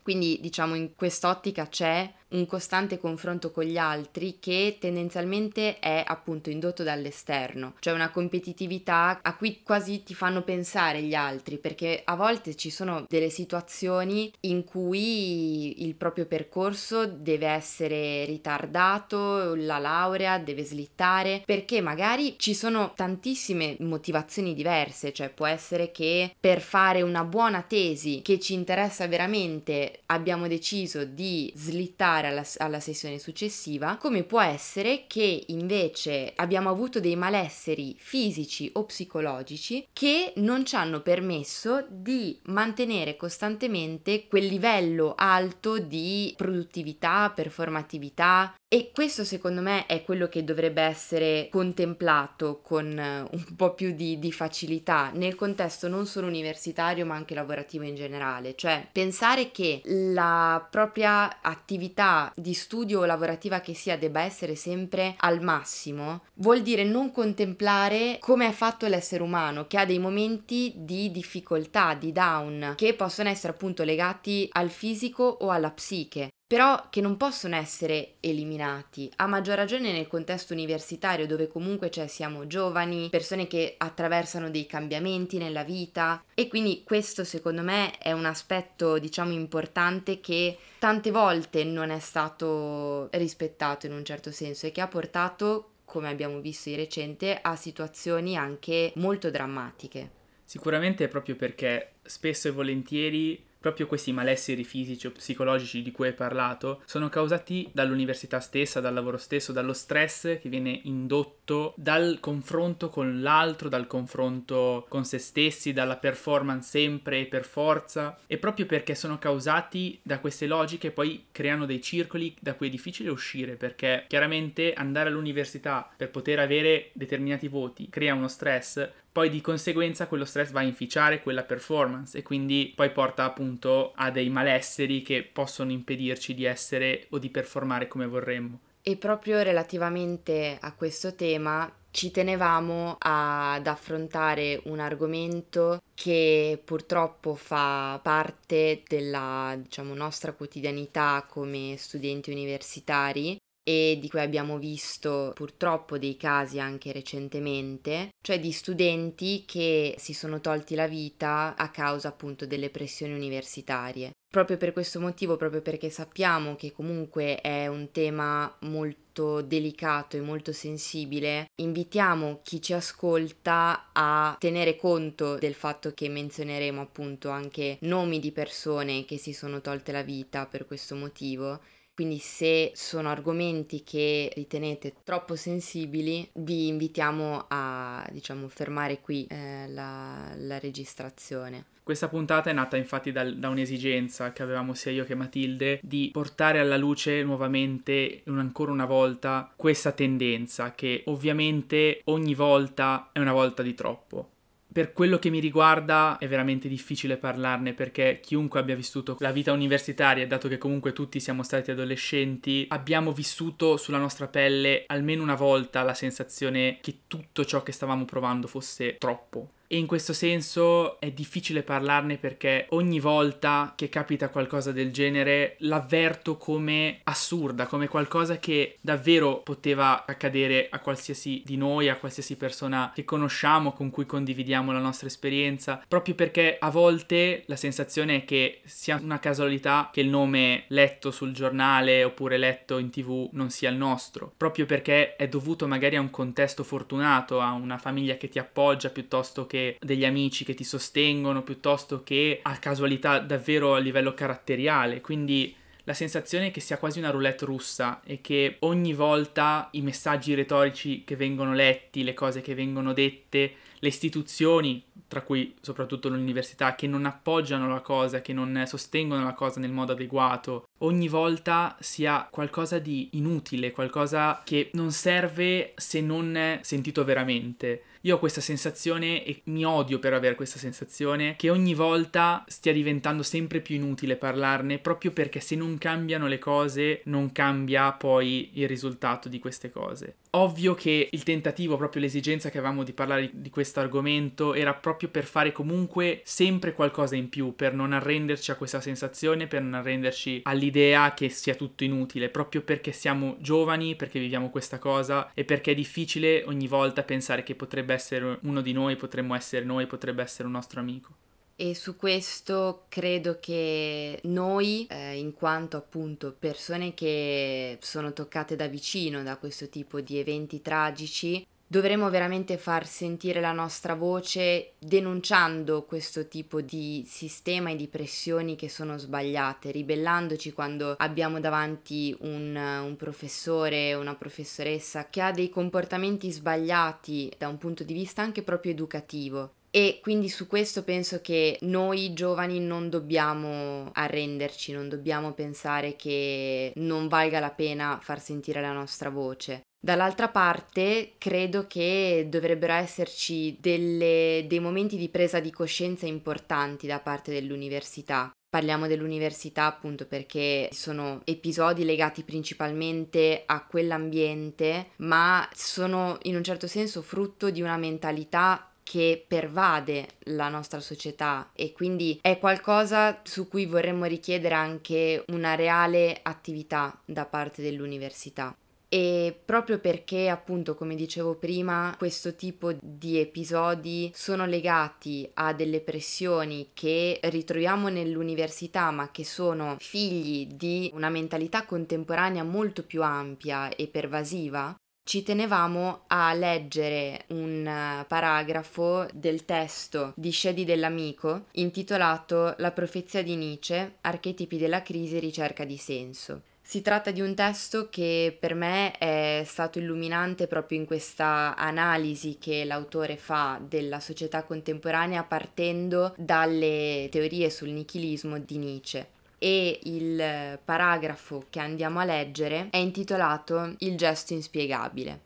Quindi diciamo in quest'ottica c'è un costante confronto con gli altri che tendenzialmente è appunto indotto dall'esterno, cioè una competitività a cui quasi ti fanno pensare gli altri, perché a volte ci sono delle situazioni in cui il proprio percorso deve essere ritardato, la laurea deve slittare, perché magari ci sono tantissime motivazioni diverse, cioè può essere che per fare una buona tesi che ci interessa veramente abbiamo deciso di slittare passare alla, alla sessione successiva, come può essere che invece abbiamo avuto dei malesseri fisici o psicologici che non ci hanno permesso di mantenere costantemente quel livello alto di produttività, performatività, e questo secondo me è quello che dovrebbe essere contemplato con eh, un po' più di, di, facilità nel contesto non solo universitario ma anche lavorativo in generale, cioè pensare che la propria attività di studio o lavorativa che sia debba essere sempre al massimo vuol dire non contemplare come è fatto l'essere umano che ha dei momenti di difficoltà, di down che possono essere appunto legati al fisico o alla psiche però che non possono essere eliminati, a maggior ragione nel contesto universitario dove comunque cioè, siamo giovani, persone che attraversano dei cambiamenti nella vita e quindi questo secondo me è un aspetto diciamo importante che tante volte non è stato rispettato in un certo senso e che ha portato, come abbiamo visto di recente, a situazioni anche molto drammatiche.
Sicuramente proprio perché spesso e volentieri proprio questi malesseri fisici o psicologici di cui hai parlato sono causati dall'università stessa, dal lavoro stesso, dallo stress che viene indotto dal confronto con l'altro, dal confronto con se stessi, dalla performance sempre e per forza e proprio perché sono causati da queste logiche poi creano dei circoli da cui è difficile uscire perché chiaramente andare all'università per poter avere determinati voti crea uno stress poi di conseguenza quello stress va a inficiare quella performance e quindi poi porta appunto a dei malesseri che possono impedirci di essere o di performare come vorremmo.
E proprio relativamente a questo tema ci tenevamo ad affrontare un argomento che purtroppo fa parte della diciamo, nostra quotidianità come studenti universitari e di cui abbiamo visto purtroppo dei casi anche recentemente, cioè di studenti che si sono tolti la vita a causa appunto delle pressioni universitarie. Proprio per questo motivo, proprio perché sappiamo che comunque è un tema molto delicato e molto sensibile, invitiamo chi ci ascolta a tenere conto del fatto che menzioneremo appunto anche nomi di persone che si sono tolte la vita per questo motivo quindi se sono argomenti che ritenete troppo sensibili, vi invitiamo a diciamo, fermare qui eh, la, la, registrazione.
Questa puntata è nata infatti da, da, un'esigenza che avevamo sia io che Matilde di portare alla luce nuovamente, un, ancora una volta, questa tendenza che ovviamente ogni volta è una volta di troppo per quello che mi riguarda è veramente difficile parlarne perché chiunque abbia vissuto la vita universitaria, dato che comunque tutti siamo stati adolescenti, abbiamo vissuto sulla nostra pelle almeno una volta la sensazione che tutto ciò che stavamo provando fosse troppo. E in questo senso è difficile parlarne perché ogni volta che capita qualcosa del genere l'avverto come assurda, come qualcosa che davvero poteva accadere a qualsiasi di noi, a qualsiasi persona che conosciamo, con cui condividiamo la nostra esperienza, proprio perché a volte la sensazione è che sia una casualità che il nome letto sul giornale oppure letto in tv non sia il nostro, proprio perché è dovuto magari a un contesto fortunato, a una famiglia che ti appoggia piuttosto che degli amici che ti sostengono, piuttosto che a casualità davvero a livello caratteriale. Quindi la sensazione è che sia quasi una roulette russa e che ogni volta i messaggi retorici che vengono letti, le cose che vengono dette, le istituzioni, tra cui soprattutto l'università, che non appoggiano la cosa, che non sostengono la cosa nel modo adeguato, ogni volta sia qualcosa di inutile, qualcosa che non serve se non sentito veramente. Io ho questa sensazione e mi odio per avere questa sensazione che ogni volta stia diventando sempre più inutile parlarne proprio perché se non cambiano le cose non cambia poi il risultato di queste cose. Ovvio che il tentativo, proprio l'esigenza che avevamo di parlare di questo argomento era proprio per fare comunque sempre qualcosa in più, per non arrenderci a questa sensazione, per non arrenderci all'idea che sia tutto inutile, proprio perché siamo giovani, perché viviamo questa cosa e perché è difficile ogni volta pensare che potrebbe essere uno di noi, potremmo essere noi, potrebbe essere un nostro amico.
E su questo credo che noi, eh, in quanto appunto persone che sono toccate da vicino da questo tipo di eventi tragici, dovremmo veramente far sentire la nostra voce denunciando questo tipo di sistema e di pressioni che sono sbagliate, ribellandoci quando abbiamo davanti un, un professore, una professoressa che ha dei comportamenti sbagliati da un punto di vista anche proprio educativo e quindi su questo penso che noi giovani non dobbiamo arrenderci, non dobbiamo pensare che non valga la pena far sentire la nostra voce. Dall'altra parte credo che dovrebbero esserci delle, dei momenti di presa di coscienza importanti da parte dell'università. Parliamo dell'università appunto perché sono episodi legati principalmente a quell'ambiente, ma sono in un certo senso frutto di una mentalità che pervade la nostra società e quindi è qualcosa su cui vorremmo richiedere anche una reale attività da parte dell'università. E proprio perché, appunto, come dicevo prima, questo tipo di episodi sono legati a delle pressioni che ritroviamo nell'università, ma che sono figli di una mentalità contemporanea molto più ampia e pervasiva, ci tenevamo a leggere un eh, paragrafo del testo di Scedi dell'Amico intitolato La profezia di Nietzsche, archetipi della crisi e ricerca di senso. Si tratta di un testo che per me è stato illuminante proprio in questa analisi che l'autore fa della società contemporanea partendo dalle teorie sul nichilismo di Nietzsche e il paragrafo che andiamo a leggere è intitolato Il gesto inspiegabile.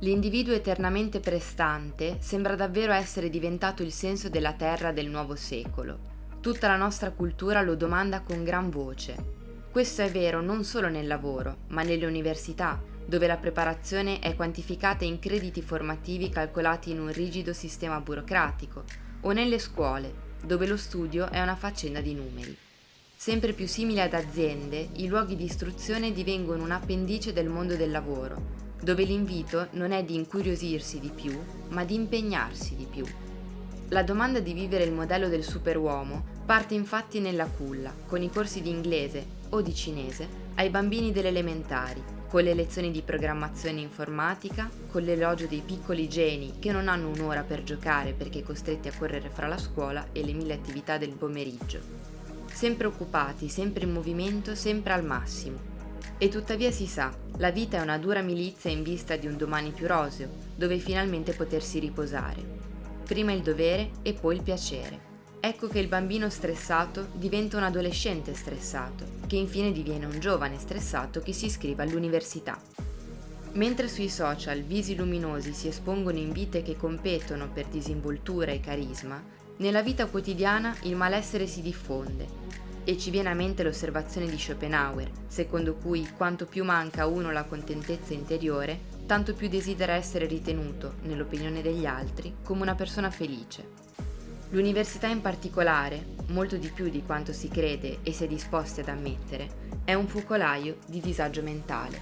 L'individuo eternamente prestante sembra davvero essere diventato il senso della terra del nuovo secolo. Tutta la nostra cultura lo domanda con gran voce. Questo è vero non solo nel lavoro, ma nelle università, dove la preparazione è quantificata in crediti formativi calcolati in un rigido sistema burocratico, o nelle scuole, dove lo studio è una faccenda di numeri. Sempre più simili ad aziende, i luoghi di istruzione divengono un appendice del mondo del lavoro, dove l'invito non è di incuriosirsi di più, ma di impegnarsi di più. La domanda di vivere il modello del superuomo parte infatti nella culla, con i corsi di inglese o di cinese ai bambini delle elementari, con le lezioni di programmazione informatica, con l'elogio dei piccoli geni che non hanno un'ora per giocare perché costretti a correre fra la scuola e le mille attività del pomeriggio. Sempre occupati, sempre in movimento, sempre al massimo. E tuttavia si sa, la vita è una dura milizia in vista di un domani più roseo, dove finalmente potersi riposare. Prima il dovere e poi il piacere. Ecco che il bambino stressato diventa un adolescente stressato, che infine diviene un giovane stressato che si iscrive all'università. Mentre sui social visi luminosi si espongono in vite che competono per disinvoltura e carisma, nella vita quotidiana il malessere si diffonde e ci viene a mente l'osservazione di Schopenhauer, secondo cui quanto più manca a uno la contentezza interiore, tanto più desidera essere ritenuto, nell'opinione degli altri, come una persona felice. L'università in particolare, molto di più di quanto si crede e si è disposti ad ammettere, è un focolaio di disagio mentale.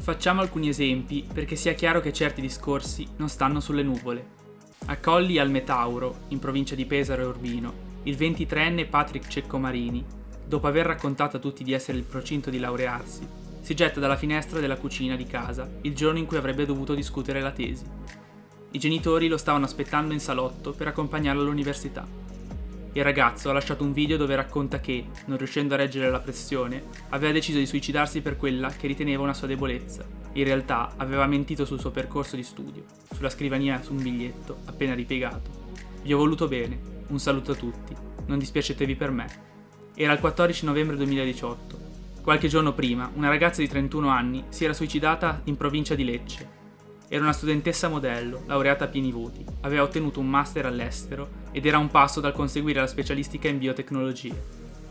Facciamo alcuni esempi perché sia chiaro che certi discorsi non stanno sulle nuvole. A Colli al Metauro, in provincia di Pesaro e Urbino, il 23enne Patrick Ceccomarini, dopo aver raccontato a tutti di essere il procinto di laurearsi, si getta dalla finestra della cucina di casa il giorno in cui avrebbe dovuto discutere la tesi. I genitori lo stavano aspettando in salotto per accompagnarlo all'università. Il ragazzo ha lasciato un video dove racconta che, non riuscendo a reggere la pressione, aveva deciso di suicidarsi per quella che riteneva una sua debolezza. In realtà aveva mentito sul suo percorso di studio, sulla scrivania su un biglietto, appena ripiegato. Vi ho voluto bene, un saluto a tutti, non dispiacetevi per me. Era il 14 novembre 2018. Qualche giorno prima, una ragazza di 31 anni si era suicidata in provincia di Lecce, era una studentessa modello, laureata a pieni voti, aveva ottenuto un master all'estero ed era un passo dal conseguire la specialistica in biotecnologie.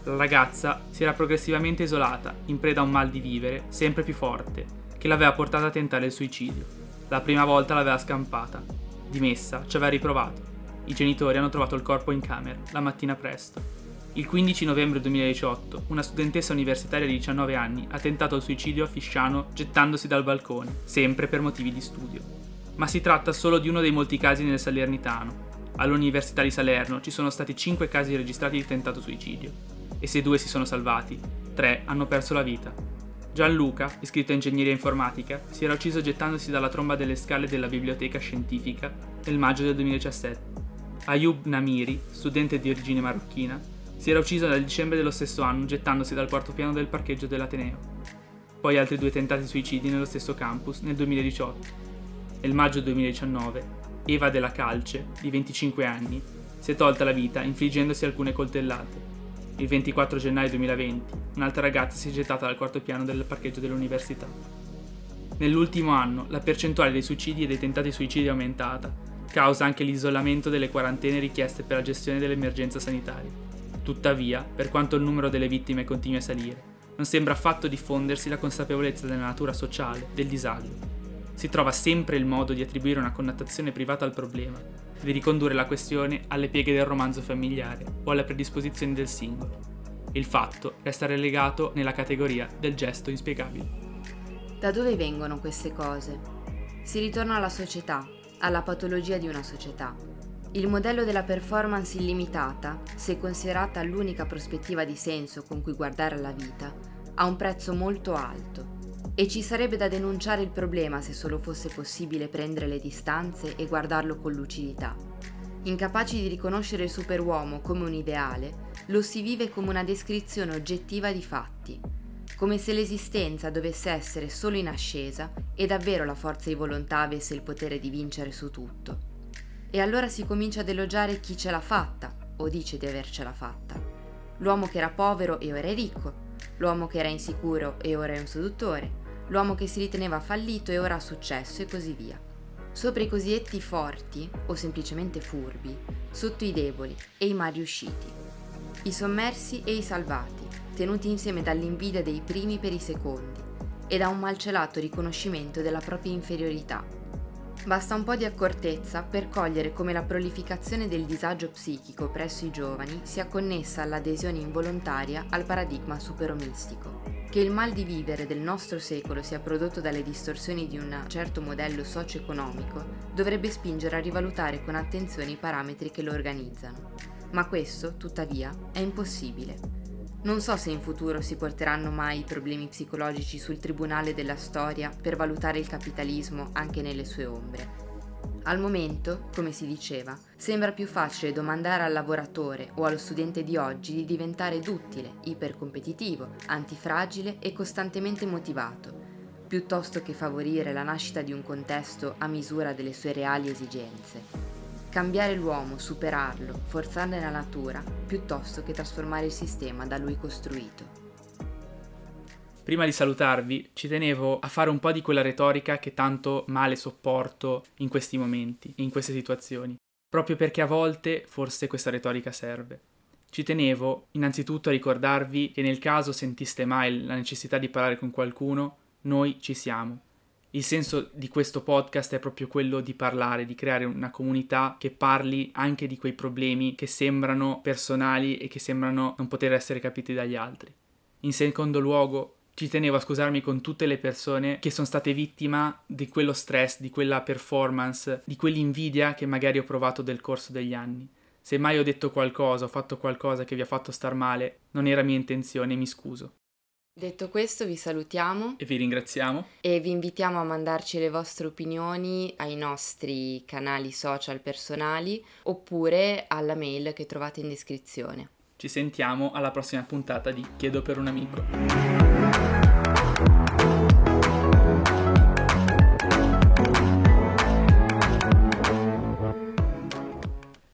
La ragazza si era progressivamente isolata, in preda a un mal di vivere sempre più forte, che l'aveva portata a tentare il suicidio. La prima volta l'aveva scampata. Dimessa, ci aveva riprovato. I genitori hanno trovato il corpo in camera, la mattina presto. Il 15 novembre 2018, una studentessa universitaria di 19 anni ha tentato il suicidio a Fisciano gettandosi dal balcone, sempre per motivi di studio. Ma si tratta solo di uno dei molti casi nel Salernitano. All'Università di Salerno ci sono stati 5 casi registrati di tentato suicidio, e se due si sono salvati, tre hanno perso la vita. Gianluca, iscritto a ingegneria informatica, si era ucciso gettandosi dalla tromba delle scale della biblioteca scientifica nel maggio del 2017. Ayub Namiri, studente di origine marocchina, si era ucciso nel dicembre dello stesso anno gettandosi dal quarto piano del parcheggio dell'Ateneo. Poi altri due tentati suicidi nello stesso campus nel 2018. Nel maggio 2019, Eva della Calce, di 25 anni, si è tolta la vita infliggendosi alcune coltellate. Il 24 gennaio 2020, un'altra ragazza si è gettata dal quarto piano del parcheggio dell'università. Nell'ultimo anno, la percentuale dei suicidi e dei tentati suicidi è aumentata, causa anche l'isolamento delle quarantene richieste per la gestione dell'emergenza sanitaria. Tuttavia, per quanto il numero delle vittime continui a salire, non sembra affatto diffondersi la consapevolezza della natura sociale del disagio. Si trova sempre il modo di attribuire una connotazione privata al problema, di ricondurre la questione alle pieghe del romanzo familiare o alle predisposizioni del singolo. Il fatto resta relegato nella categoria del gesto inspiegabile.
Da dove vengono queste cose? Si ritorna alla società, alla patologia di una società, il modello della performance illimitata, se considerata l'unica prospettiva di senso con cui guardare alla vita, ha un prezzo molto alto e ci sarebbe da denunciare il problema se solo fosse possibile prendere le distanze e guardarlo con lucidità. Incapaci di riconoscere il superuomo come un ideale, lo si vive come una descrizione oggettiva di fatti, come se l'esistenza dovesse essere solo in ascesa e davvero la forza di volontà avesse il potere di vincere su tutto. E allora si comincia ad elogiare chi ce l'ha fatta, o dice di avercela fatta. L'uomo che era povero e ora è ricco, l'uomo che era insicuro e ora è un seduttore, l'uomo che si riteneva fallito e ora ha successo e così via. Sopra i cosiddetti forti, o semplicemente furbi, sotto i deboli e i mai riusciti, i sommersi e i salvati, tenuti insieme dall'invidia dei primi per i secondi e da un malcelato riconoscimento della propria inferiorità Basta un po' di accortezza per cogliere come la prolificazione del disagio psichico presso i giovani sia connessa all'adesione involontaria al paradigma superomistico. Che il mal di vivere del nostro secolo sia prodotto dalle distorsioni di un certo modello socio-economico dovrebbe spingere a rivalutare con attenzione i parametri che lo organizzano. Ma questo, tuttavia, è impossibile non so se in futuro si porteranno mai i problemi psicologici sul tribunale della storia per valutare il capitalismo anche nelle sue ombre. Al momento, come si diceva, sembra più facile domandare al lavoratore o allo studente di oggi di diventare duttile, ipercompetitivo, antifragile e costantemente motivato, piuttosto che favorire la nascita di un contesto a misura delle sue reali esigenze. Cambiare l'uomo, superarlo, forzarne la natura, piuttosto che trasformare il sistema da lui costruito.
Prima di salutarvi, ci tenevo a fare un po' di quella retorica che tanto male sopporto in questi momenti, in queste situazioni, proprio perché a volte forse questa retorica serve. Ci tenevo innanzitutto a ricordarvi che nel caso sentiste mai la necessità di parlare con qualcuno, noi ci siamo Il senso di questo podcast è proprio quello di parlare, di creare una comunità che parli anche di quei problemi che sembrano personali e che sembrano non poter essere capiti dagli altri. In secondo luogo, ci tenevo a scusarmi con tutte le persone che sono state vittima di quello stress, di quella performance, di quell'invidia che magari ho provato nel corso degli anni. Se mai ho detto qualcosa, ho fatto qualcosa che vi ha fatto star male, non era mia intenzione, mi scuso.
Detto questo vi salutiamo
E vi ringraziamo.
e vi invitiamo a mandarci le vostre opinioni ai nostri canali social personali oppure alla mail che trovate in descrizione.
Ci sentiamo alla prossima puntata di Chiedo per un amico.